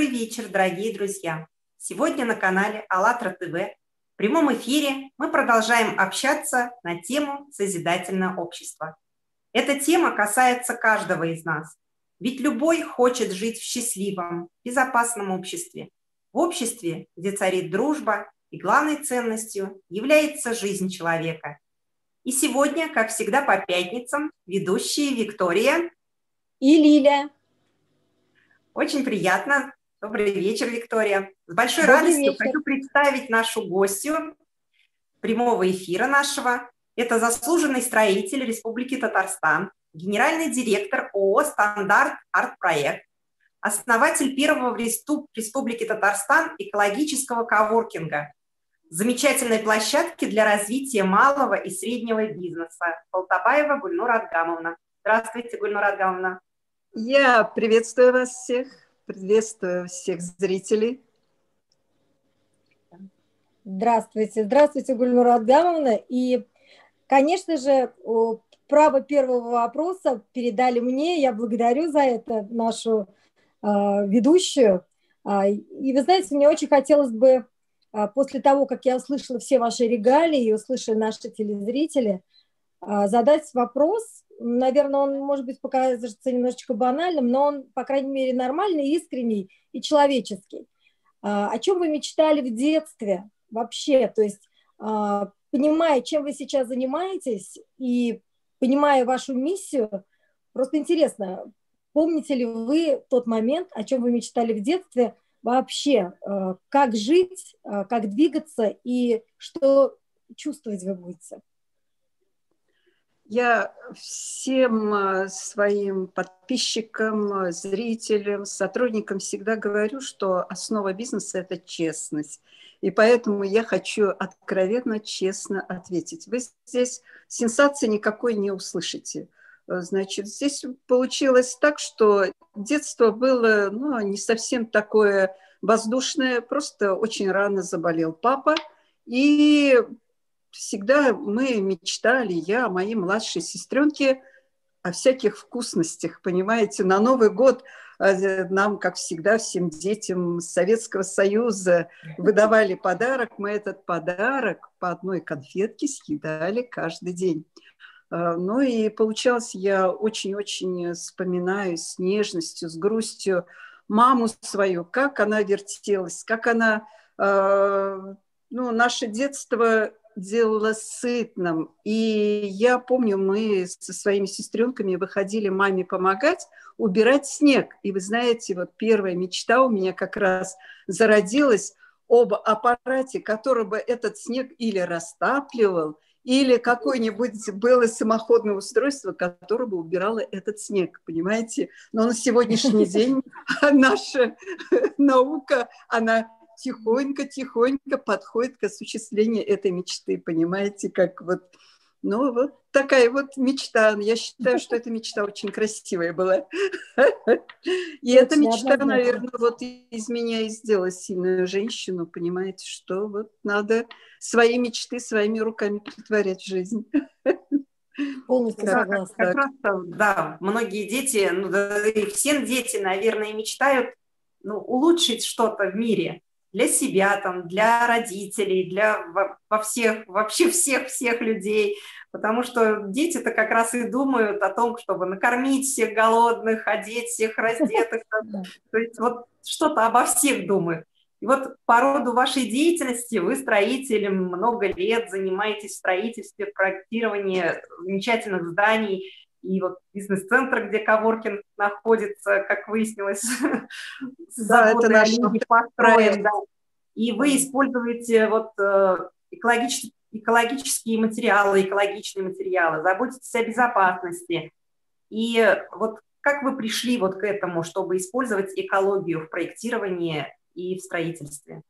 Добрый вечер, дорогие друзья! Сегодня на канале АЛЛАТРА ТВ в прямом эфире мы продолжаем общаться на тему созидательное общество. Эта тема касается каждого из нас, ведь любой хочет жить в счастливом, безопасном обществе, в обществе, где царит дружба и главной ценностью является жизнь человека. И сегодня, как всегда по пятницам, ведущие Виктория и Лиля. Очень приятно. Добрый вечер, Виктория. С большой Добрый радостью вечер. хочу представить нашу гостью прямого эфира нашего. Это заслуженный строитель Республики Татарстан, генеральный директор ООО «Стандарт Арт-проект», основатель первого в Республике Татарстан экологического коворкинга, замечательной площадки для развития малого и среднего бизнеса Полтабаева Гульнура Адгамовна. Здравствуйте, Гульнура Адгамовна. Я приветствую вас всех, приветствую всех зрителей. Здравствуйте, здравствуйте, Гульнура Адгамовна. И, конечно же, право первого вопроса передали мне. Я благодарю за это нашу э, ведущую. А, и вы знаете, мне очень хотелось бы а, после того, как я услышала все ваши регалии и услышали наши телезрители, а, задать вопрос, наверное, он, может быть, покажется немножечко банальным, но он, по крайней мере, нормальный, искренний и человеческий. А, о чем вы мечтали в детстве вообще? То есть, а, понимая, чем вы сейчас занимаетесь и понимая вашу миссию, просто интересно, помните ли вы тот момент, о чем вы мечтали в детстве вообще? А, как жить, как двигаться и что чувствовать вы будете? Я всем э, своим подписчикам, э, зрителям, сотрудникам всегда говорю, что основа бизнеса – это честность. И поэтому я хочу откровенно, честно ответить. Вы здесь сенсации никакой не услышите. Э, значит, здесь получилось так, что детство было ну, не совсем такое воздушное, просто очень рано заболел папа. И всегда мы мечтали, я, мои младшие сестренки, о всяких вкусностях, понимаете. На Новый год э, нам, как всегда, всем детям Советского Союза выдавали подарок. Мы этот подарок по одной конфетке съедали каждый день. Э, ну и получалось, я очень-очень вспоминаю с нежностью, с грустью маму свою, как она вертелась, как она, э, ну, наше детство делала сытным. И я помню, мы со своими сестренками выходили маме помогать убирать снег. И вы знаете, вот первая мечта у меня как раз зародилась об аппарате, который бы этот снег или растапливал, или какое-нибудь было самоходное устройство, которое бы убирало этот снег, понимаете? Но на сегодняшний день наша наука, она тихонько-тихонько подходит к осуществлению этой мечты, понимаете, как вот, ну, вот такая вот мечта. Я считаю, что эта мечта очень красивая была. И эта мечта, наверное, вот из меня и сделала сильную женщину, понимаете, что вот надо свои мечты своими руками притворять в жизнь. Полностью да, согласна. Как раз, да, многие дети, ну, да, и все дети, наверное, мечтают ну, улучшить что-то в мире для себя, там, для родителей, для во всех, вообще всех-всех людей, потому что дети-то как раз и думают о том, чтобы накормить всех голодных, одеть всех раздетых, то есть вот что-то обо всех думают. И вот по роду вашей деятельности вы строителем много лет занимаетесь в строительстве, проектировании замечательных зданий, и вот бизнес-центр, где коворкинг находится, как выяснилось, да, это наш построен, да. И вы используете вот э, экологические, экологические материалы, экологичные материалы, заботитесь о безопасности. И вот как вы пришли вот к этому, чтобы использовать экологию в проектировании и в строительстве?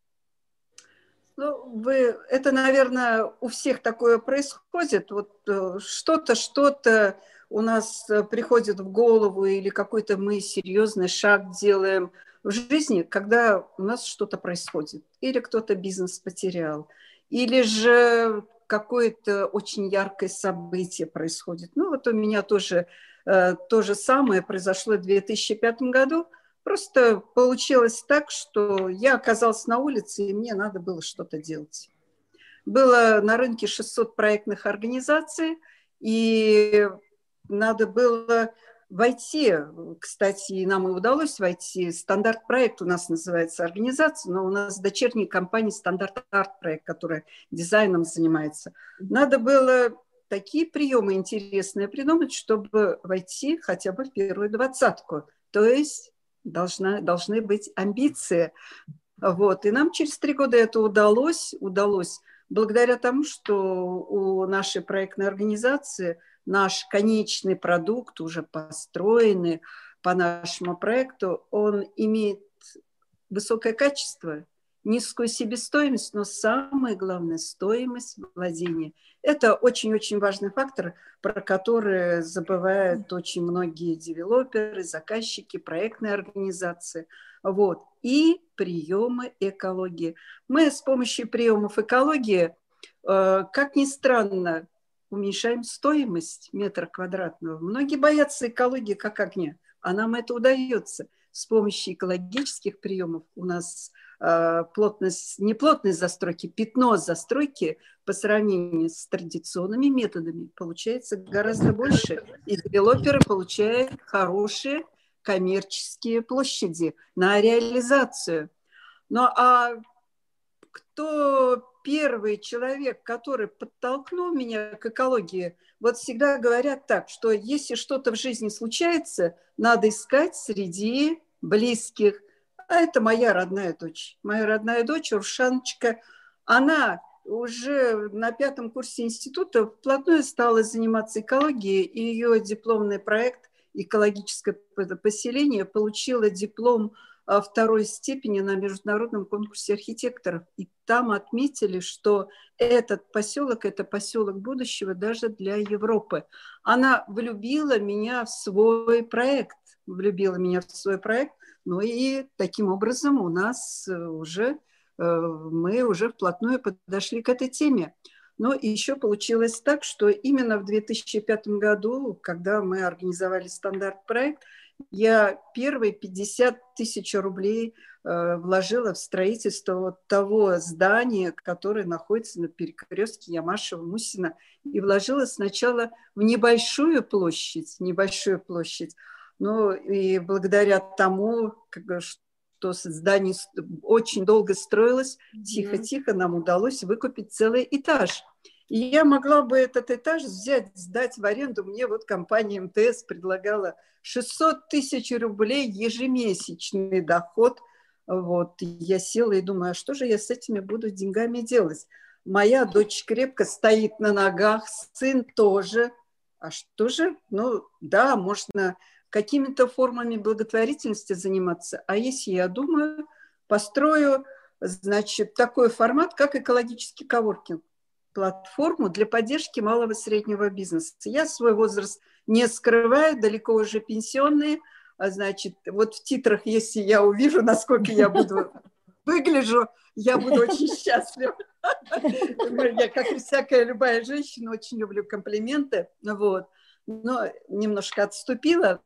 Ну, вы, это, наверное, у всех такое происходит. Вот э, что-то, что-то у нас э, приходит в голову или какой-то мы серьезный шаг делаем в жизни, когда у нас что-то происходит. Или кто-то бизнес потерял, или же какое-то очень яркое событие происходит. Ну вот у меня тоже э, то же самое произошло в 2005 году. просто получилось так, что я оказалась на улице, и мне надо было что-то делать. Было на рынке 600 проектных организаций, и надо было войти, кстати, нам и удалось войти, стандарт проект у нас называется организация, но у нас дочерняя компания стандарт арт проект, которая дизайном занимается. Надо было такие приемы интересные придумать, чтобы войти хотя бы в первую двадцатку. То есть должна, должны быть амбиции. Вот. И нам через три года это удалось, удалось благодаря тому, что у нашей проектной организации – наш конечный продукт, уже построенный по нашему проекту, он имеет высокое качество, низкую себестоимость, но самое главное – стоимость владения. Это очень-очень важный фактор, про который забывают очень многие девелоперы, заказчики, проектные организации. Вот. И приемы экологии. Мы с помощью приемов экологии, э, как ни странно, уменьшаем стоимость метра квадратного. Многие боятся экологии как огня, а нам это удается. С помощью экологических приемов у нас э, плотность, не плотность застройки, пятно застройки по сравнению с традиционными методами получается гораздо больше. И девелоперы получают хорошие коммерческие площади на реализацию. Ну а кто первый человек, который подтолкнул меня к экологии, вот всегда говорят так, что если что-то в жизни случается, надо искать среди близких. А это моя родная дочь. Моя родная дочь, Уршаночка, она уже на пятом курсе института вплотную стала заниматься экологией, и ее дипломный проект «Экологическое поселение» получила диплом второй степени на международном конкурсе архитекторов. И там отметили, что этот поселок – это поселок будущего даже для Европы. Она влюбила меня в свой проект, влюбила меня в свой проект, ну и таким образом у нас уже, э, мы уже вплотную подошли к этой теме. Но еще получилось так, что именно в 2005 году, когда мы организовали стандарт-проект – я первые 50 тысяч рублей э, вложила в строительство вот того здания, которое находится на перекрестке Ямашева-Мусина, и вложила сначала в небольшую площадь, небольшую площадь, ну и благодаря тому, что здание очень долго строилось, тихо-тихо нам удалось выкупить целый этаж. И я могла бы этот этаж взять, сдать в аренду. Мне вот компания МТС предлагала 600 тысяч рублей ежемесячный доход. Вот. Я села и думаю, а что же я с этими буду деньгами делать? Моя дочь крепко стоит на ногах, сын тоже. А что же? Ну, да, можно какими-то формами благотворительности заниматься. А если я думаю, построю, значит, такой формат, как экологический коворкинг платформу для поддержки малого и среднего бизнеса. Я свой возраст не скрываю, далеко уже пенсионные. А значит, вот в титрах, если я увижу, насколько я буду выгляжу, я буду очень счастлива. Я, как и всякая любая женщина, очень люблю комплименты. Вот. Но немножко отступила.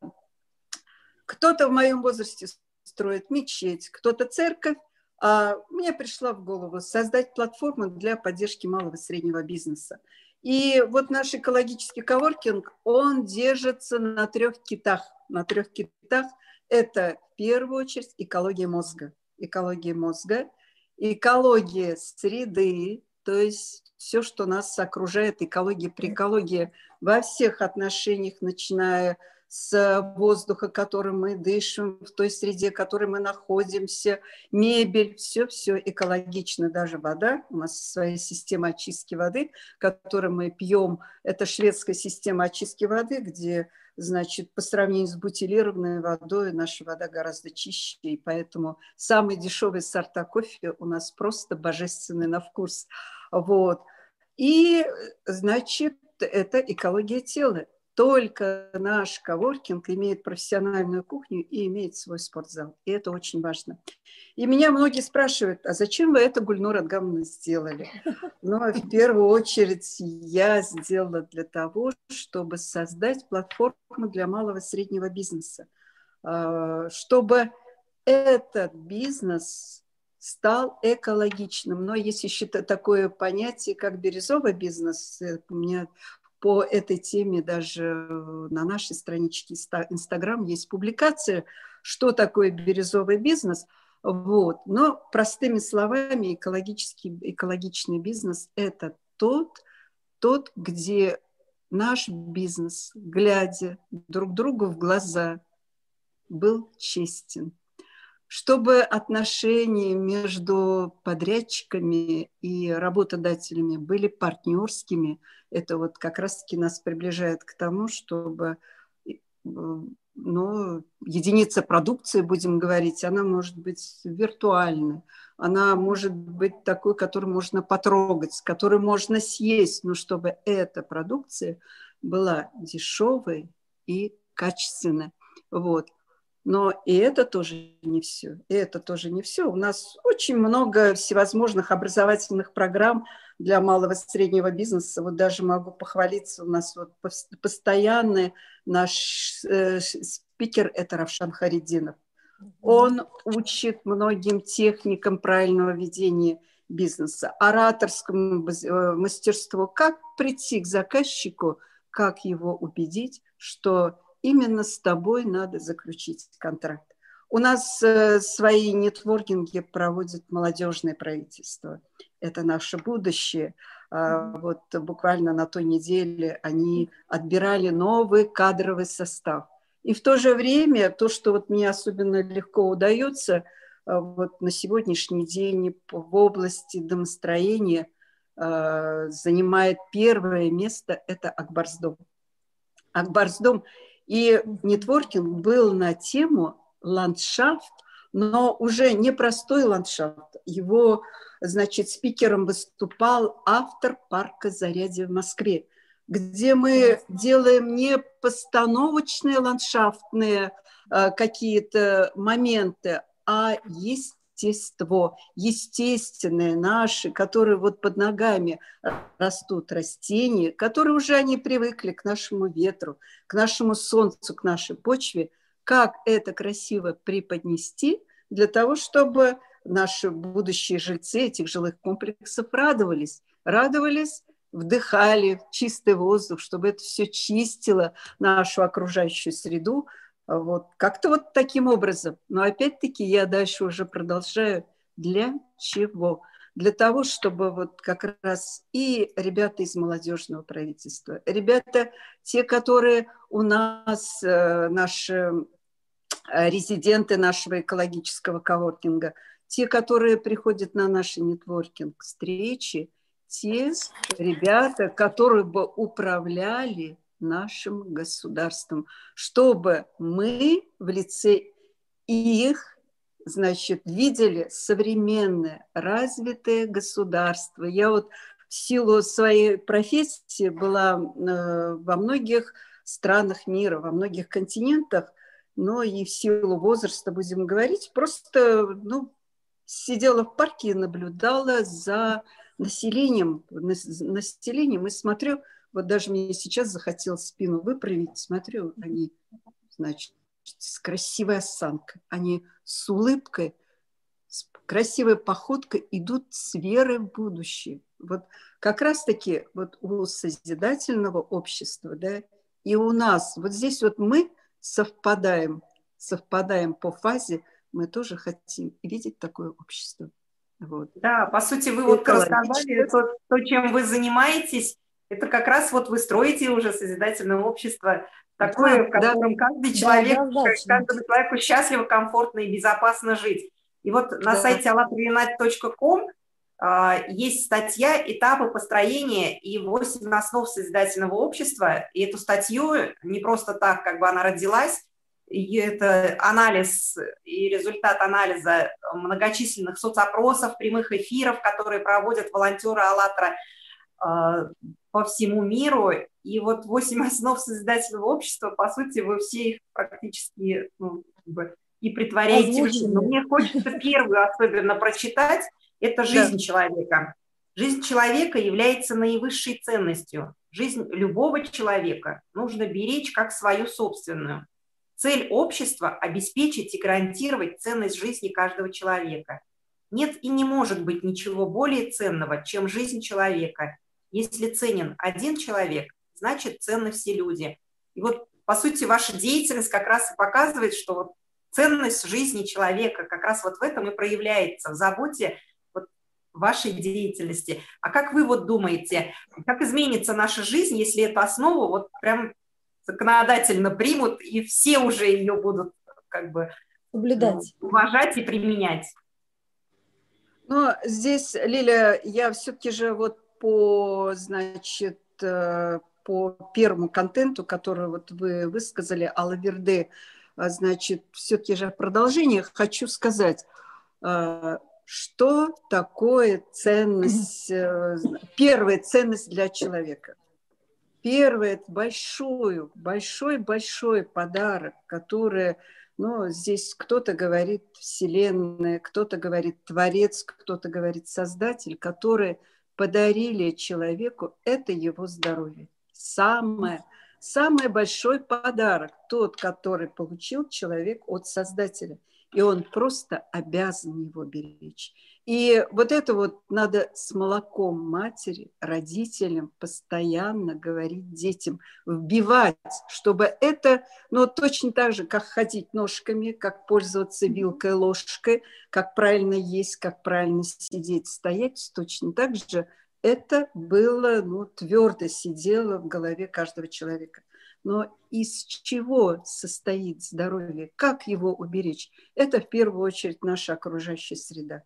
Кто-то в моем возрасте строит мечеть, кто-то церковь, мне пришла в голову создать платформу для поддержки малого и среднего бизнеса. И вот наш экологический коворкинг, он держится на трех китах. На трех китах это в первую очередь экология мозга. Экология мозга, экология среды, то есть все, что нас окружает, экология, прикология во всех отношениях, начиная с воздуха, которым мы дышим, в той среде, в которой мы находимся, мебель, все-все экологично, даже вода. У нас своя система очистки воды, которую мы пьем. Это шведская система очистки воды, где значит, по сравнению с бутилированной водой наша вода гораздо чище, и поэтому самые дешевые сорта кофе у нас просто божественный на вкус. Вот. И, значит, это экология тела только наш коворкинг имеет профессиональную кухню и имеет свой спортзал. И это очень важно. И меня многие спрашивают, а зачем вы это, Гульнур Адгамовна, сделали? Ну, в первую очередь я сделала для того, чтобы создать платформу для малого и среднего бизнеса, а, чтобы этот бизнес стал экологичным. Но есть еще такое понятие, как бирюзовый бизнес. У меня по этой теме даже на нашей страничке Инстаграм есть публикация, что такое бирюзовый бизнес. Вот. Но простыми словами, экологический, экологичный бизнес – это тот, тот, где наш бизнес, глядя друг другу в глаза, был честен. Чтобы отношения между подрядчиками и работодателями были партнерскими, это вот как раз-таки нас приближает к тому, чтобы ну, единица продукции, будем говорить, она может быть виртуальной, она может быть такой, которую можно потрогать, которую можно съесть, но чтобы эта продукция была дешевой и качественной. Вот. Но и это тоже не все. И это тоже не все. У нас очень много всевозможных образовательных программ для малого и среднего бизнеса. Вот даже могу похвалиться, у нас вот постоянный наш э, спикер – это Равшан Харидинов. Он учит многим техникам правильного ведения бизнеса, ораторскому э, мастерству, как прийти к заказчику, как его убедить, что именно с тобой надо заключить контракт. У нас э, свои нетворкинги проводит молодежное правительство. Это наше будущее. А, вот буквально на той неделе они отбирали новый кадровый состав. И в то же время то, что вот мне особенно легко удается, а, вот на сегодняшний день в области домостроения а, занимает первое место это Акбарсдом. Акбарсдом и нетворкинг был на тему ландшафт, но уже не простой ландшафт. Его, значит, спикером выступал автор парка Зарядье в Москве где мы делаем не постановочные ландшафтные э, какие-то моменты, а естество, естественные наши, которые вот под ногами растут растения, которые уже они привыкли к нашему ветру, к нашему солнцу, к нашей почве, как это красиво преподнести для того, чтобы наши будущие жильцы этих жилых комплексов радовались, радовались вдыхали чистый воздух, чтобы это все чистило нашу окружающую среду. Вот. Как-то вот таким образом. Но опять-таки я дальше уже продолжаю. Для чего? Для того, чтобы вот как раз и ребята из молодежного правительства, ребята, те, которые у нас, э, наши э, резиденты нашего экологического коворкинга, те, которые приходят на наши нетворкинг встречи, те ребята, которые бы управляли нашим государством, чтобы мы в лице их, значит, видели современное, развитое государство. Я вот в силу своей профессии была э, во многих странах мира, во многих континентах, но и в силу возраста, будем говорить, просто ну, сидела в парке и наблюдала за населением, населением и смотрю, вот даже мне сейчас захотелось спину выправить, смотрю, они, значит, с красивой осанкой, они с улыбкой, с красивой походкой идут с верой в будущее. Вот как раз-таки вот у созидательного общества, да, и у нас, вот здесь вот мы совпадаем, совпадаем по фазе, мы тоже хотим видеть такое общество. Вот. Да, по сути, вы вот рассказали то, то, чем вы занимаетесь, это как раз вот вы строите уже созидательное общество, такое, да, в котором да, каждый человек, да, каждому человеку счастливо, комфортно и безопасно жить. И вот да. на сайте allaprivinat.com а, есть статья «Этапы построения и 8 основ созидательного общества». И эту статью не просто так, как бы она родилась, и это анализ и результат анализа многочисленных соцопросов, прямых эфиров, которые проводят волонтеры АЛЛАТРА по всему миру. И вот восемь основ созидательного общества, по сути, вы все их практически ну, как бы, и притворяете. Но мне хочется первую особенно прочитать. Это жизнь да. человека. Жизнь человека является наивысшей ценностью. Жизнь любого человека нужно беречь как свою собственную. Цель общества – обеспечить и гарантировать ценность жизни каждого человека. Нет и не может быть ничего более ценного, чем жизнь человека. Если ценен один человек, значит ценны все люди. И вот, по сути, ваша деятельность как раз и показывает, что вот ценность жизни человека как раз вот в этом и проявляется, в заботе вот вашей деятельности. А как вы вот думаете, как изменится наша жизнь, если эту основу вот прям законодательно примут, и все уже ее будут как бы соблюдать, уважать и применять? Но здесь, Лиля, я все-таки же вот по, значит, э, по первому контенту, который вот вы высказали, Алла Верде, а, значит, все-таки же продолжение хочу сказать, а, что такое ценность, э, первая ценность для человека. Первый большой, большой, большой подарок, который, ну, здесь кто-то говорит Вселенная, кто-то говорит Творец, кто-то говорит Создатель, которые подарили человеку, это его здоровье. Самое самый большой подарок, тот, который получил человек от Создателя. И он просто обязан его беречь. И вот это вот надо с молоком матери, родителям постоянно говорить детям, вбивать, чтобы это, ну, точно так же, как ходить ножками, как пользоваться вилкой, ложкой, как правильно есть, как правильно сидеть, стоять, точно так же это было, ну, твердо сидело в голове каждого человека. Но из чего состоит здоровье, как его уберечь, это в первую очередь наша окружающая среда.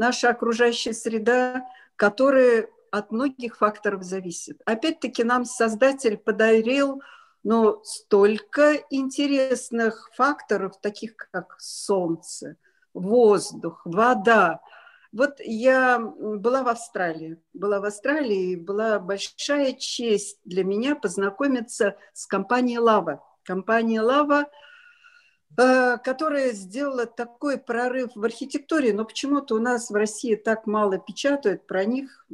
Наша окружающая среда, которая от многих факторов зависит. Опять-таки нам Создатель подарил ну, столько интересных факторов, таких как солнце, воздух, вода, вот я была в Австралии. Была в Австралии, и была большая честь для меня познакомиться с компанией «Лава». Компания «Лава», которая сделала такой прорыв в архитектуре, но почему-то у нас в России так мало печатают про них.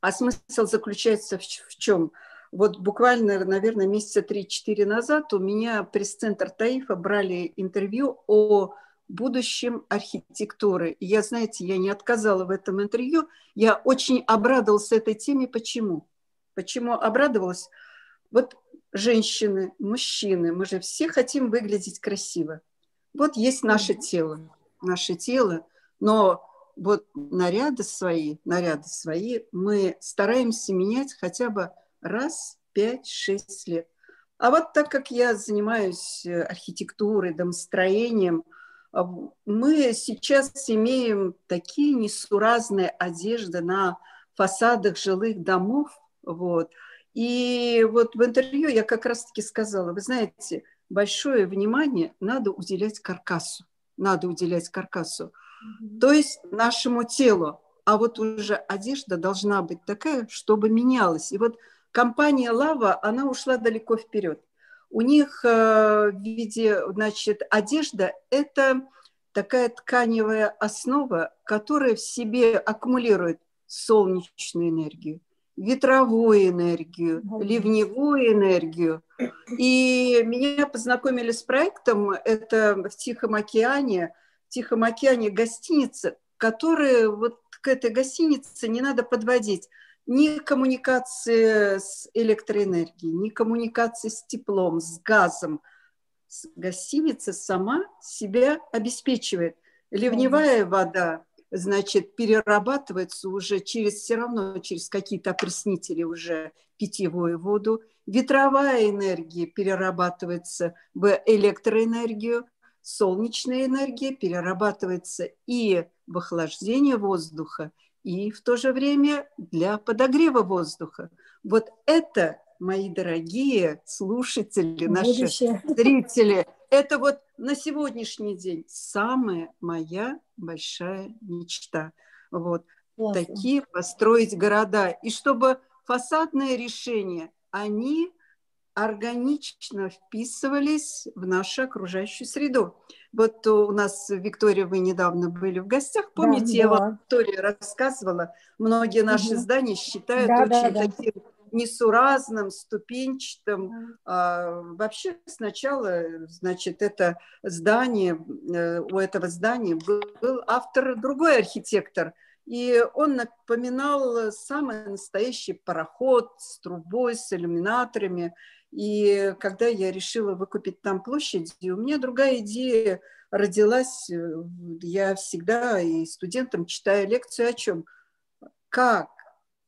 А смысл заключается в, в чем? Вот буквально, наверное, месяца 3-4 назад у меня пресс-центр Таифа брали интервью о будущем архитектуры. И я, знаете, я не отказала в этом интервью. Я очень обрадовалась этой теме. Почему? Почему обрадовалась? Вот женщины, мужчины, мы же все хотим выглядеть красиво. Вот есть наше тело, наше тело, но вот наряды свои, наряды свои мы стараемся менять хотя бы раз, пять, шесть лет. А вот так как я занимаюсь э, архитектурой, домостроением – мы сейчас имеем такие несуразные одежды на фасадах жилых домов, вот. И вот в интервью я как раз-таки сказала, вы знаете, большое внимание надо уделять каркасу, надо уделять каркасу, mm-hmm. то есть нашему телу. А вот уже одежда должна быть такая, чтобы менялась. И вот компания Лава, она ушла далеко вперед у них э, в виде, значит, одежда – это такая тканевая основа, которая в себе аккумулирует солнечную энергию, ветровую энергию, ливневую энергию. И меня познакомили с проектом, это в Тихом океане, в Тихом океане гостиница, которая вот к этой гостинице не надо подводить ни коммуникации с электроэнергией, ни коммуникации с теплом, с газом. Гостиница сама себя обеспечивает. Ливневая вода, значит, перерабатывается уже через все равно через какие-то опреснители уже питьевую воду. Ветровая энергия перерабатывается в электроэнергию, солнечная энергия перерабатывается и в охлаждение воздуха, и в то же время для подогрева воздуха. Вот это, мои дорогие слушатели, наши зрители, это вот на сегодняшний день самая моя большая мечта. Вот Классно. такие построить города. И чтобы фасадные решения, они органично вписывались в нашу окружающую среду. Вот у нас, Виктория, вы недавно были в гостях, помните, да, я вам Виктория рассказывала, многие наши угу. здания считают да, очень да, таким несуразным, ступенчатым. А, вообще сначала, значит, это здание, э, у этого здания был, был автор, другой архитектор, и он напоминал самый настоящий пароход с трубой, с иллюминаторами. И когда я решила выкупить там площадь, у меня другая идея родилась. Я всегда и студентам читаю лекцию о чем? Как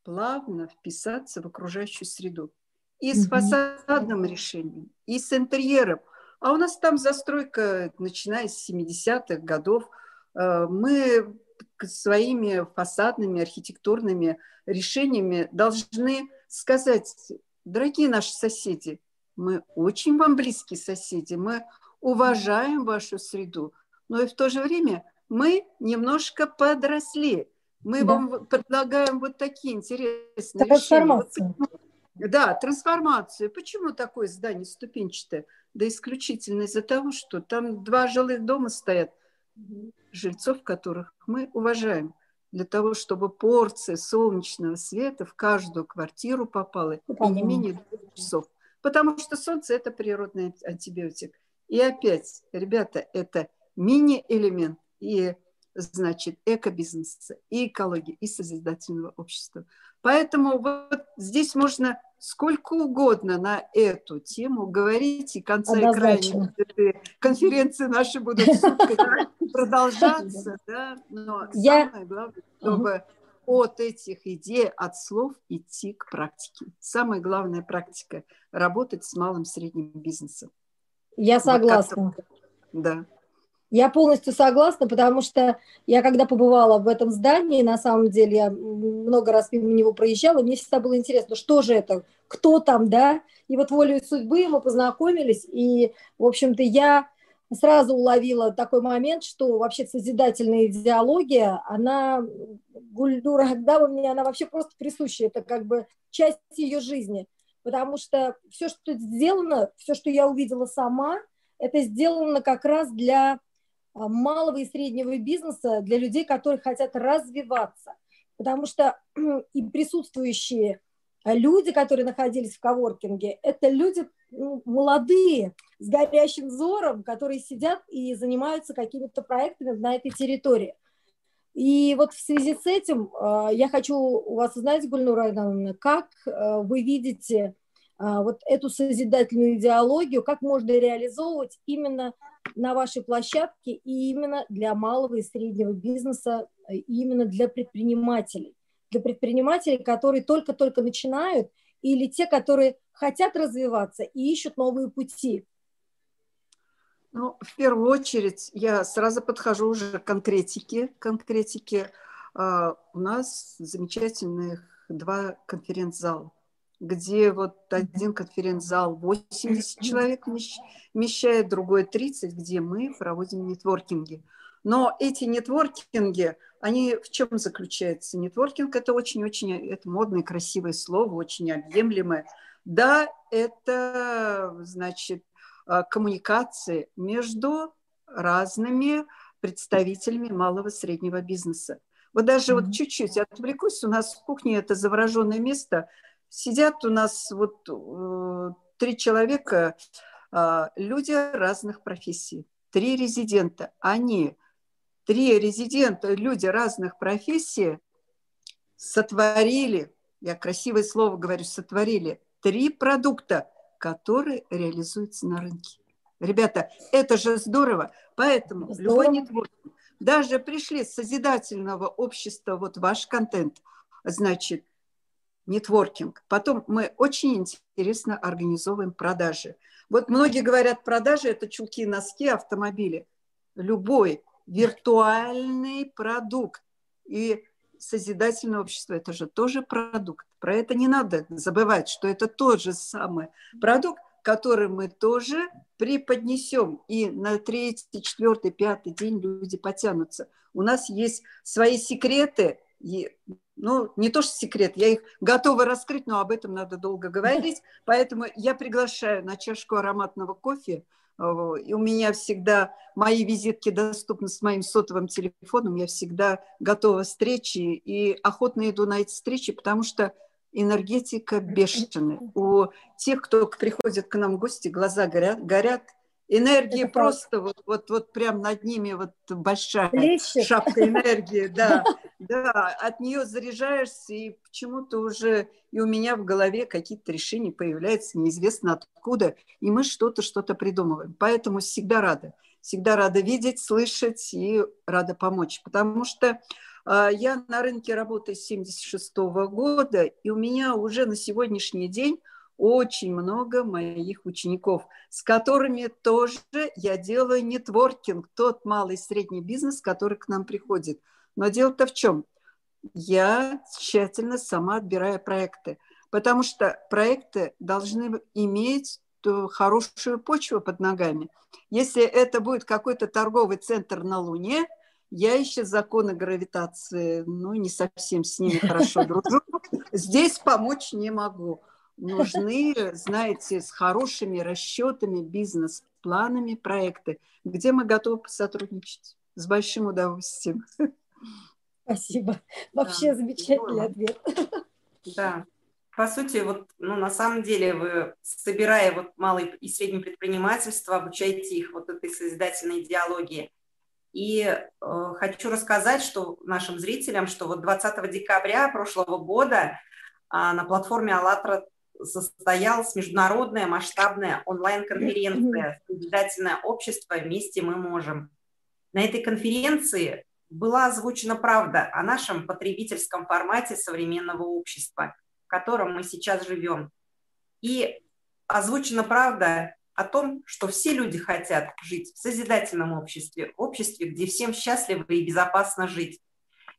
плавно вписаться в окружающую среду. И с фасадным решением, и с интерьером. А у нас там застройка, начиная с 70-х годов. Э, мы своими фасадными архитектурными решениями должны сказать, дорогие наши соседи, мы очень вам близкие соседи, мы уважаем вашу среду, но и в то же время мы немножко подросли. Мы да. вам предлагаем вот такие интересные трансформацию. решения. Вот да, трансформацию. Почему такое здание ступенчатое? Да исключительно из-за того, что там два жилых дома стоят – жильцов которых мы уважаем, для того, чтобы порция солнечного света в каждую квартиру попала и не менее двух часов. Потому что солнце – это природный антибиотик. И опять, ребята, это мини-элемент и, значит, экобизнеса, и экологии, и созидательного общества. Поэтому вот здесь можно сколько угодно на эту тему говорить, и конца и края конференции наши будут продолжаться, да, но самое главное, чтобы от этих идей, от слов идти к практике. Самая главная практика – работать с малым средним бизнесом. Я согласна. Да. Я полностью согласна, потому что я когда побывала в этом здании, на самом деле я много раз мимо него проезжала, мне всегда было интересно, что же это, кто там, да, и вот волей судьбы мы познакомились, и, в общем-то, я сразу уловила такой момент, что вообще созидательная идеология, она, Гульдура Агдава мне, она вообще просто присуща, это как бы часть ее жизни, потому что все, что сделано, все, что я увидела сама, это сделано как раз для малого и среднего бизнеса для людей, которые хотят развиваться. Потому что и присутствующие люди, которые находились в коворкинге, это люди ну, молодые, с горящим взором, которые сидят и занимаются какими-то проектами на этой территории. И вот в связи с этим а, я хочу у вас узнать, Гульнура Айдановна, как а, вы видите вот эту созидательную идеологию, как можно реализовывать именно на вашей площадке и именно для малого и среднего бизнеса, и именно для предпринимателей. Для предпринимателей, которые только-только начинают, или те, которые хотят развиваться и ищут новые пути. Ну, в первую очередь я сразу подхожу уже к конкретике. конкретике. Uh, у нас замечательных два конференц-зала где вот один конференц-зал 80 человек вмещает, другой 30, где мы проводим нетворкинги. Но эти нетворкинги, они в чем заключаются? Нетворкинг – это очень-очень это модное, красивое слово, очень объемлемое. Да, это, значит, а, коммуникации между разными представителями малого и среднего бизнеса. Вот даже mm-hmm. вот чуть-чуть отвлекусь, у нас в кухне это завороженное место – Сидят у нас вот э, три человека, э, люди разных профессий, три резидента. Они, три резидента, люди разных профессий, сотворили, я красивое слово говорю, сотворили три продукта, которые реализуются на рынке. Ребята, это же здорово. Поэтому здорово. любой нетворкинг, даже пришли с созидательного общества, вот ваш контент, значит, нетворкинг. Потом мы очень интересно организовываем продажи. Вот многие говорят, продажи – это чулки, носки, автомобили. Любой виртуальный продукт и созидательное общество – это же тоже продукт. Про это не надо забывать, что это тот же самый продукт, который мы тоже преподнесем. И на третий, четвертый, пятый день люди потянутся. У нас есть свои секреты, ну, не то что секрет, я их готова раскрыть, но об этом надо долго говорить. Поэтому я приглашаю на чашку ароматного кофе. И у меня всегда мои визитки доступны с моим сотовым телефоном. Я всегда готова встречи и охотно иду на эти встречи, потому что энергетика бешеная. У тех, кто приходит к нам в гости, глаза горят, горят Энергия Это просто вот, вот, вот прям над ними вот большая Плещет. шапка энергии, да, да, от нее заряжаешься и почему-то уже и у меня в голове какие-то решения появляются неизвестно откуда, и мы что-то что-то придумываем, поэтому всегда рада, всегда рада видеть, слышать и рада помочь, потому что э, я на рынке работаю с 76 -го года, и у меня уже на сегодняшний день очень много моих учеников, с которыми тоже я делаю нетворкинг, тот малый и средний бизнес, который к нам приходит. Но дело-то в чем? Я тщательно сама отбираю проекты, потому что проекты должны иметь хорошую почву под ногами. Если это будет какой-то торговый центр на Луне, я еще законы гравитации, ну, не совсем с ними хорошо дружу. Здесь помочь не могу нужны, знаете, с хорошими расчетами, бизнес-планами проекты, где мы готовы сотрудничать с большим удовольствием. Спасибо. Вообще да, замечательный ответ. Да. По сути, вот, ну, на самом деле вы, собирая вот малое и среднее предпринимательство, обучаете их вот этой созидательной идеологии. И э, хочу рассказать что нашим зрителям, что вот 20 декабря прошлого года а, на платформе АЛЛАТРА состоялась международная масштабная онлайн-конференция «Созидательное общество. Вместе мы можем». На этой конференции была озвучена правда о нашем потребительском формате современного общества, в котором мы сейчас живем. И озвучена правда о том, что все люди хотят жить в созидательном обществе, обществе, где всем счастливо и безопасно жить.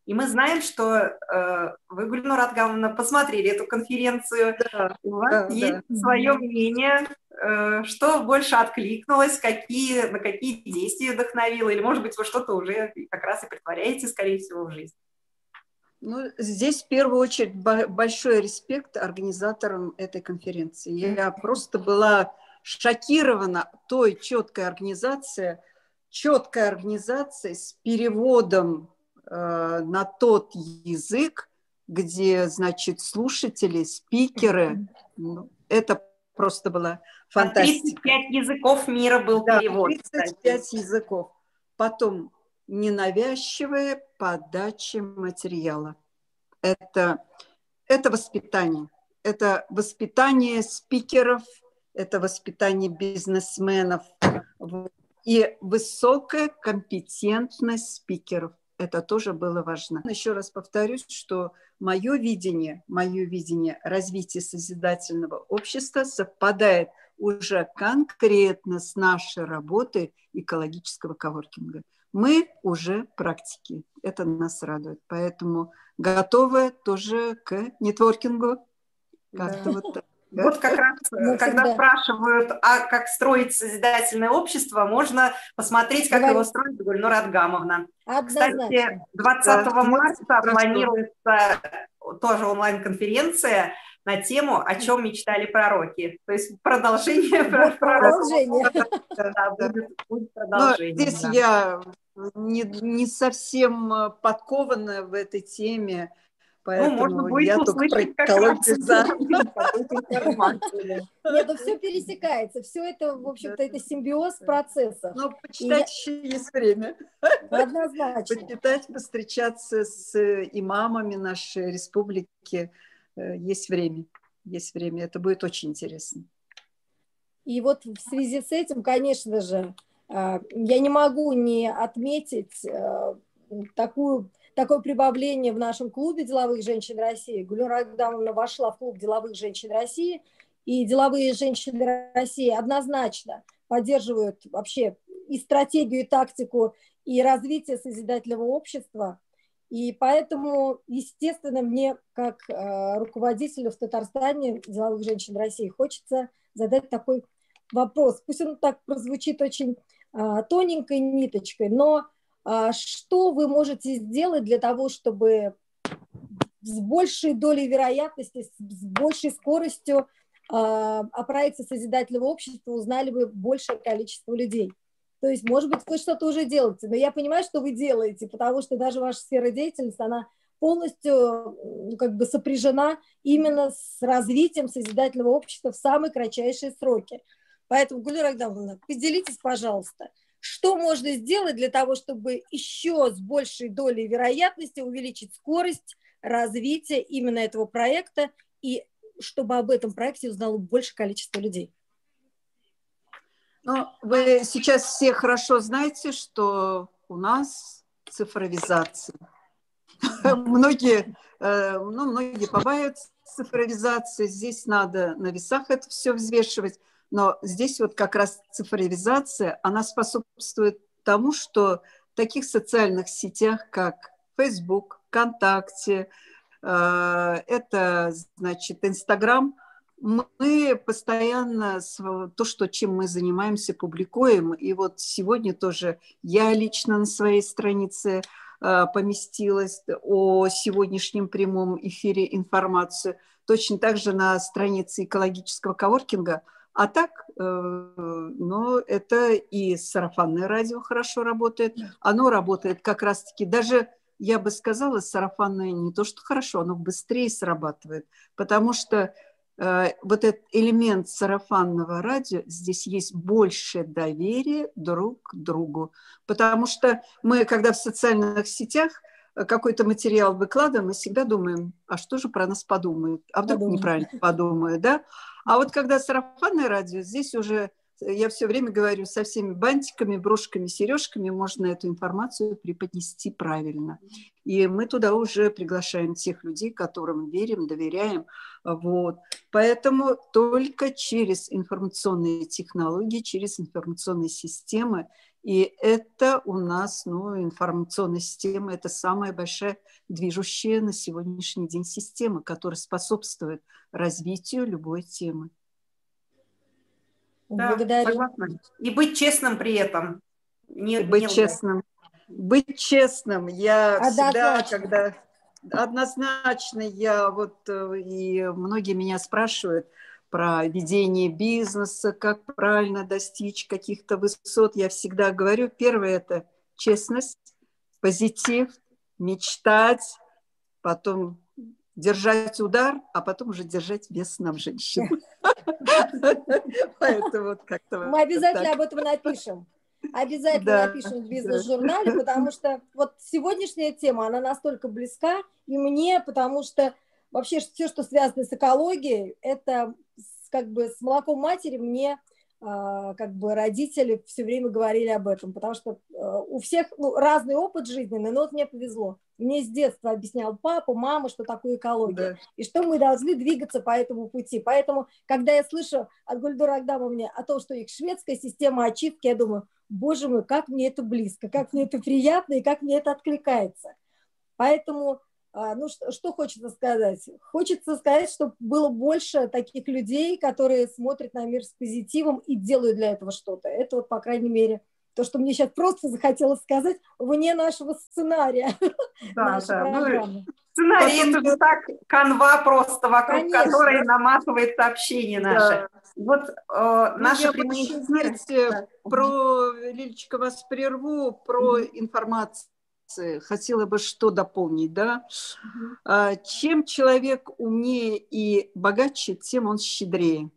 И мы знаем, что э, вы, Гульнур Атгамовна, посмотрели эту конференцию. Да, у вас да, есть да. свое мнение, э, что больше откликнулось, какие, на какие действия вдохновило, или, может быть, вы что-то уже как раз и притворяете, скорее всего, в жизнь. Ну, здесь в первую очередь большой респект организаторам этой конференции. Я просто была шокирована той четкой организацией, четкой организацией с переводом на тот язык, где, значит, слушатели, спикеры, ну, это просто было фантастика. 35 языков мира был да, перевод. 35 кстати. языков. Потом ненавязчивая подача материала. Это, это воспитание. Это воспитание спикеров, это воспитание бизнесменов и высокая компетентность спикеров это тоже было важно. Еще раз повторюсь, что мое видение, мое видение развития созидательного общества совпадает уже конкретно с нашей работой экологического коворкинга. Мы уже практики, это нас радует, поэтому готовы тоже к нетворкингу. Как-то вот так. Да? Вот как раз, ну, когда всегда. спрашивают, а как строить созидательное общество, можно посмотреть, как Давай. его строит Гульнур Адгамовна. Кстати, 20 да. марта планируется тоже онлайн-конференция на тему «О чем мечтали пророки». То есть продолжение продолжение. Да, будет, продолжение. здесь я не, не совсем подкована в этой теме, Поэтому ну, можно будет я услышать как раз Нет, ну все пересекается. Все это, в общем-то, это симбиоз процессов. Ну, почитать еще есть время. Однозначно. Почитать, встречаться с имамами нашей республики. Э, есть время. Есть время. Это будет очень интересно. И вот в связи с этим, конечно же, э, я не могу не отметить э, такую такое прибавление в нашем клубе деловых женщин России. Гулюра Агдамовна вошла в клуб деловых женщин России, и деловые женщины России однозначно поддерживают вообще и стратегию, и тактику, и развитие созидательного общества. И поэтому, естественно, мне, как э, руководителю в Татарстане деловых женщин России, хочется задать такой вопрос. Пусть он так прозвучит очень э, тоненькой ниточкой, но что вы можете сделать для того, чтобы с большей долей вероятности, с большей скоростью а, о проекте созидательного общества узнали бы большее количество людей? То есть, может быть, вы что-то уже делаете, но я понимаю, что вы делаете, потому что даже ваша сфера деятельности, она полностью как бы сопряжена именно с развитием созидательного общества в самые кратчайшие сроки. Поэтому, Гулира Агдамовна, поделитесь, пожалуйста, что можно сделать для того, чтобы еще с большей долей вероятности увеличить скорость развития именно этого проекта и чтобы об этом проекте узнало больше количество людей? Ну, вы сейчас все хорошо знаете, что у нас цифровизация. Многие, э, ну, многие побаиваются цифровизации, здесь надо на весах это все взвешивать, но здесь вот как раз цифровизация, она способствует тому, что в таких социальных сетях, как Facebook, ВКонтакте, э, это, значит, Инстаграм – мы постоянно то, что, чем мы занимаемся, публикуем. И вот сегодня тоже я лично на своей странице э, поместилась о сегодняшнем прямом эфире информацию. Точно так же на странице экологического коворкинга. А так, э, ну, это и сарафанное радио хорошо работает. Оно работает как раз-таки даже я бы сказала, сарафанное не то, что хорошо, оно быстрее срабатывает, потому что Э, вот этот элемент сарафанного радио, здесь есть больше доверия друг к другу. Потому что мы, когда в социальных сетях какой-то материал выкладываем, мы всегда думаем, а что же про нас подумают? А вдруг Подумаю. неправильно подумают, да? А вот когда сарафанное радио, здесь уже я все время говорю, со всеми бантиками, брошками, сережками можно эту информацию преподнести правильно. И мы туда уже приглашаем тех людей, которым верим, доверяем. Вот. Поэтому только через информационные технологии, через информационные системы, и это у нас, ну, информационная система, это самая большая движущая на сегодняшний день система, которая способствует развитию любой темы. Да, Благодарю. Согласна. И быть честным при этом. Не, быть не честным. Быть честным. Я Однозначно. всегда, когда... Однозначно, я вот, э, и многие меня спрашивают про ведение бизнеса, как правильно достичь каких-то высот. Я всегда говорю, первое – это честность, позитив, мечтать, потом держать удар, а потом уже держать вес нам женщин. Поэтому вот как-то... Мы обязательно об этом напишем. Обязательно напишем в бизнес-журнале, потому что вот сегодняшняя тема, она настолько близка и мне, потому что вообще все, что связано с экологией, это как бы с молоком матери мне а, как бы родители все время говорили об этом, потому что а, у всех ну, разный опыт жизненный, но вот мне повезло. Мне с детства объяснял папа, мама, что такое экология, да. и что мы должны двигаться по этому пути. Поэтому, когда я слышу от Гульдура Агдамовны о том, что их шведская система очистки, я думаю, боже мой, как мне это близко, как мне это приятно и как мне это откликается. Поэтому ну, что, что хочется сказать? Хочется сказать, чтобы было больше таких людей, которые смотрят на мир с позитивом и делают для этого что-то. Это вот, по крайней мере, то, что мне сейчас просто захотелось сказать вне нашего сценария. Да, да. Ну, сценарий Потом... это так канва просто, вокруг Конечно. которой наматывает сообщение наше. Да. Вот э, наши ну, прямые... Знаете, да. про, Лилечка, вас прерву, про mm-hmm. информацию хотела бы что дополнить, да? Угу. Чем человек умнее и богаче, тем он щедрее.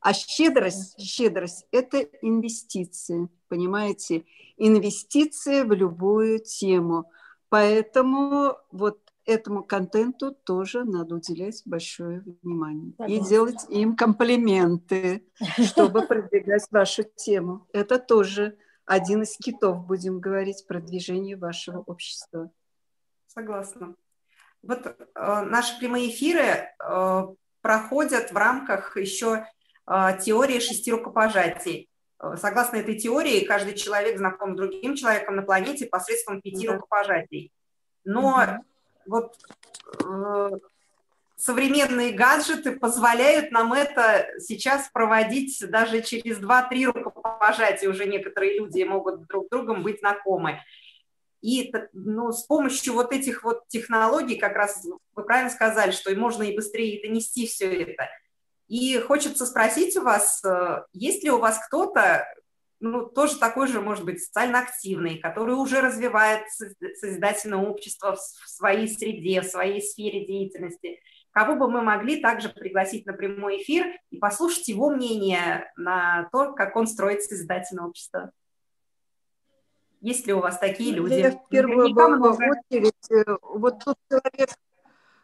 А щедрость, щедрость – это инвестиции, понимаете? Инвестиции в любую тему. Поэтому вот этому контенту тоже надо уделять большое внимание. Согласна. И делать им комплименты, чтобы продвигать вашу тему. Это тоже один из китов, будем говорить, продвижение вашего общества. Согласна. Вот э, наши прямые эфиры э, проходят в рамках еще э, теории шести рукопожатий. Э, согласно этой теории, каждый человек знаком с другим человеком на планете посредством пяти да. рукопожатий. Но угу. вот э, современные гаджеты позволяют нам это сейчас проводить даже через 2-3 рукопожатия. Уже некоторые люди могут друг с другом быть знакомы. И ну, с помощью вот этих вот технологий, как раз вы правильно сказали, что и можно и быстрее донести все это. И хочется спросить у вас, э, есть ли у вас кто-то, ну, тоже такой же, может быть, социально активный, который уже развивает созидательное общество в своей среде, в своей сфере деятельности, кого бы мы могли также пригласить на прямой эфир и послушать его мнение на то, как он строит созидательное общество. Есть ли у вас такие ну, люди? Я в первую очередь, э, вот тот человек,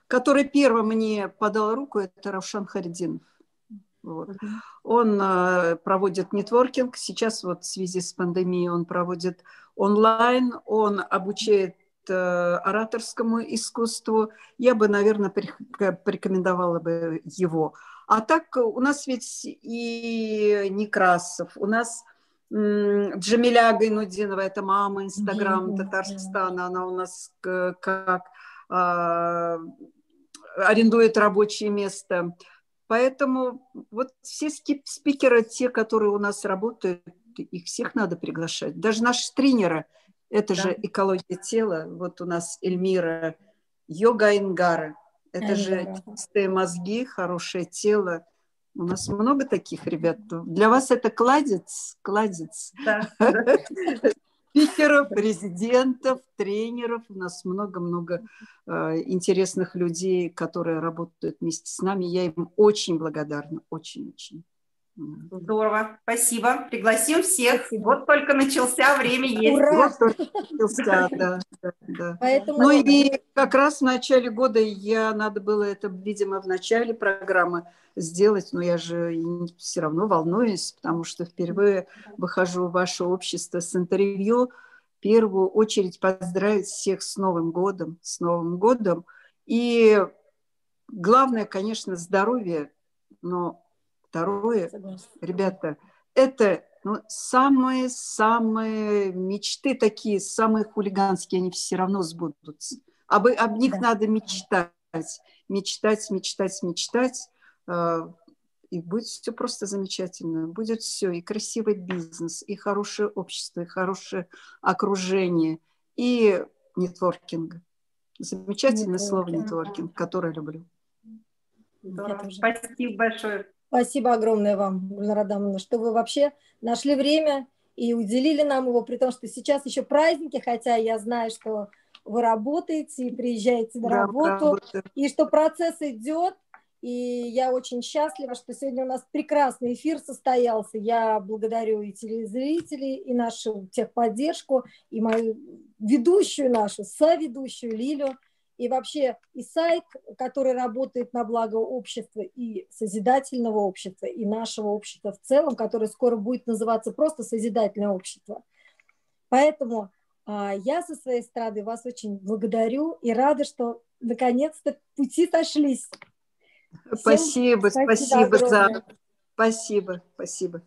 который первым мне подал руку, это Равшан Харидинов. Вот. Он э, проводит нетворкинг. Сейчас вот в связи с пандемией он проводит онлайн. Он обучает ораторскому искусству. Я бы, наверное, порекомендовала бы его. А так у нас ведь и Некрасов, у нас Джамиля Гайнудинова, это мама Инстаграм Татарстана, она у нас как а, арендует рабочее место. Поэтому вот все спикеры, те, которые у нас работают, их всех надо приглашать. Даже наши тренеры, это да. же экология тела. Вот у нас Эльмира, йога Ингара. Это Эльмира. же чистые мозги, хорошее тело. У нас много таких ребят. Для вас это кладец, кладец. Да. Спикеров, президентов, тренеров. У нас много-много э, интересных людей, которые работают вместе с нами. Я им очень благодарна, очень-очень. Здорово, спасибо. Пригласим всех. Спасибо. Вот только начался, время есть. Ура! Вот только начался, да. да, да. Поэтому... Ну и как раз в начале года я, надо было это, видимо, в начале программы сделать, но я же все равно волнуюсь, потому что впервые выхожу в ваше общество с интервью. В первую очередь поздравить всех с Новым годом, с Новым годом. И главное, конечно, здоровье, но Второе, Согласна. ребята, это ну, самые-самые мечты такие, самые хулиганские, они все равно сбудутся. Об, об них да. надо мечтать, мечтать, мечтать, мечтать, э, и будет все просто замечательно. Будет все, и красивый бизнес, и хорошее общество, и хорошее окружение, и нетворкинг. Замечательное нетворкинг. слово нетворкинг, которое люблю. Спасибо большое. Спасибо огромное вам, Гульнара Адамовна, что вы вообще нашли время и уделили нам его, при том, что сейчас еще праздники, хотя я знаю, что вы работаете и приезжаете на да, работу, и что процесс идет, и я очень счастлива, что сегодня у нас прекрасный эфир состоялся. Я благодарю и телезрителей, и нашу техподдержку, и мою ведущую нашу, соведущую Лилю и вообще и сайт, который работает на благо общества и созидательного общества, и нашего общества в целом, которое скоро будет называться просто созидательное общество. Поэтому а, я со своей стороны вас очень благодарю и рада, что наконец-то пути сошлись. Спасибо, спасибо, спасибо за... Спасибо, спасибо.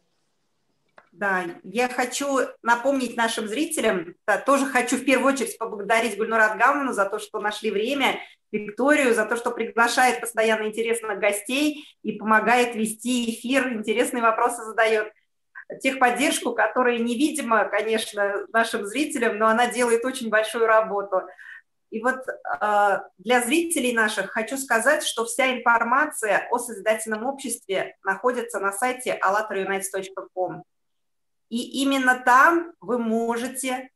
Да, я хочу напомнить нашим зрителям, да, тоже хочу в первую очередь поблагодарить Гульнурат Гамману за то, что нашли время, Викторию за то, что приглашает постоянно интересных гостей и помогает вести эфир, интересные вопросы задает техподдержку, которая невидима, конечно, нашим зрителям, но она делает очень большую работу. И вот э, для зрителей наших хочу сказать, что вся информация о созидательном обществе находится на сайте allatraunites.com. И именно там вы можете,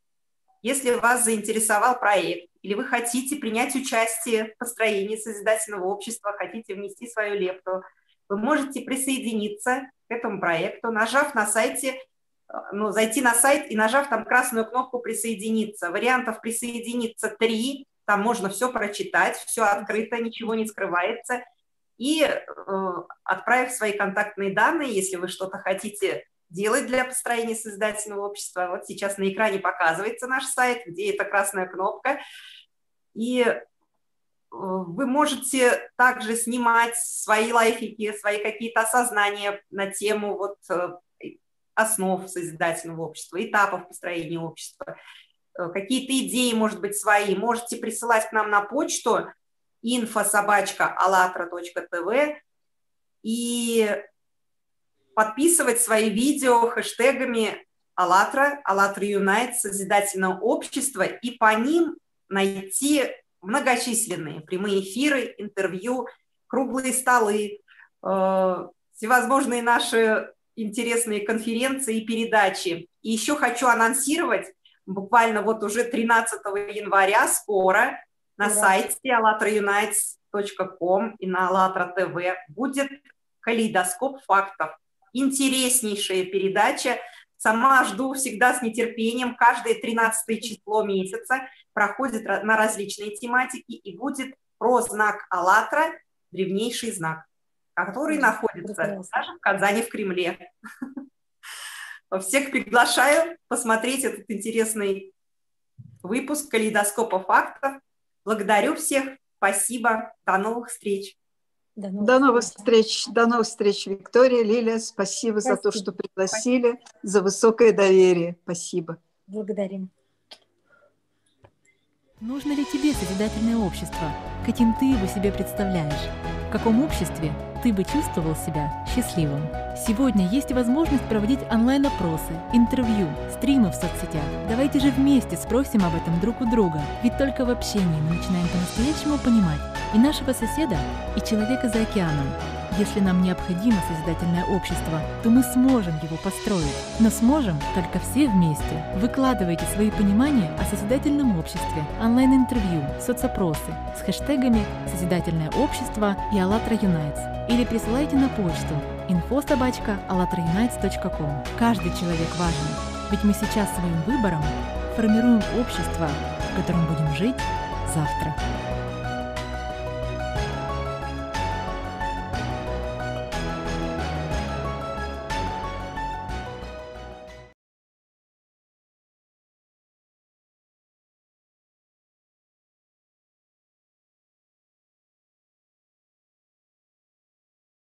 если вас заинтересовал проект, или вы хотите принять участие в построении созидательного общества, хотите внести свою лепту, вы можете присоединиться к этому проекту, нажав на сайте, ну, зайти на сайт и нажав там красную кнопку «Присоединиться». Вариантов «Присоединиться» три, там можно все прочитать, все открыто, ничего не скрывается. И э, отправив свои контактные данные, если вы что-то хотите делать для построения созидательного общества. Вот сейчас на экране показывается наш сайт, где эта красная кнопка. И э, вы можете также снимать свои лайфики, свои какие-то осознания на тему вот э, основ созидательного общества, этапов построения общества, э, какие-то идеи, может быть, свои. Можете присылать к нам на почту info собачка и подписывать свои видео хэштегами АЛЛАТРА, АЛЛАТРА Юнайт, Созидательное общество, и по ним найти многочисленные прямые эфиры, интервью, круглые столы, э, всевозможные наши интересные конференции и передачи. И еще хочу анонсировать, буквально вот уже 13 января скоро на сайте allatraunites.com и на АЛЛАТРА ТВ будет калейдоскоп фактов. Интереснейшая передача. Сама жду всегда с нетерпением. Каждое 13 число месяца проходит на различные тематики и будет про знак АЛЛАТРА, древнейший знак, который находится даже в Казани, в Кремле. Всех приглашаю посмотреть этот интересный выпуск «Калейдоскопа фактов». Благодарю всех. Спасибо. До новых встреч. До новых, До новых встреч. До новых встреч, Виктория, Лилия. Спасибо, спасибо. за то, что пригласили, спасибо. за высокое доверие. Спасибо. Благодарим. Нужно ли тебе созидательное общество? Каким ты его себе представляешь? В каком обществе ты бы чувствовал себя счастливым? Сегодня есть возможность проводить онлайн-опросы, интервью, стримы в соцсетях. Давайте же вместе спросим об этом друг у друга, ведь только в общении мы начинаем по-настоящему понимать и нашего соседа, и человека за океаном. Если нам необходимо созидательное общество, то мы сможем его построить. Но сможем только все вместе. Выкладывайте свои понимания о созидательном обществе, онлайн-интервью, соцопросы с хэштегами «Созидательное общество» и «АЛЛАТРА Юнайтс» или присылайте на почту info.alatraunites.com. Каждый человек важен, ведь мы сейчас своим выбором формируем общество, в котором будем жить завтра.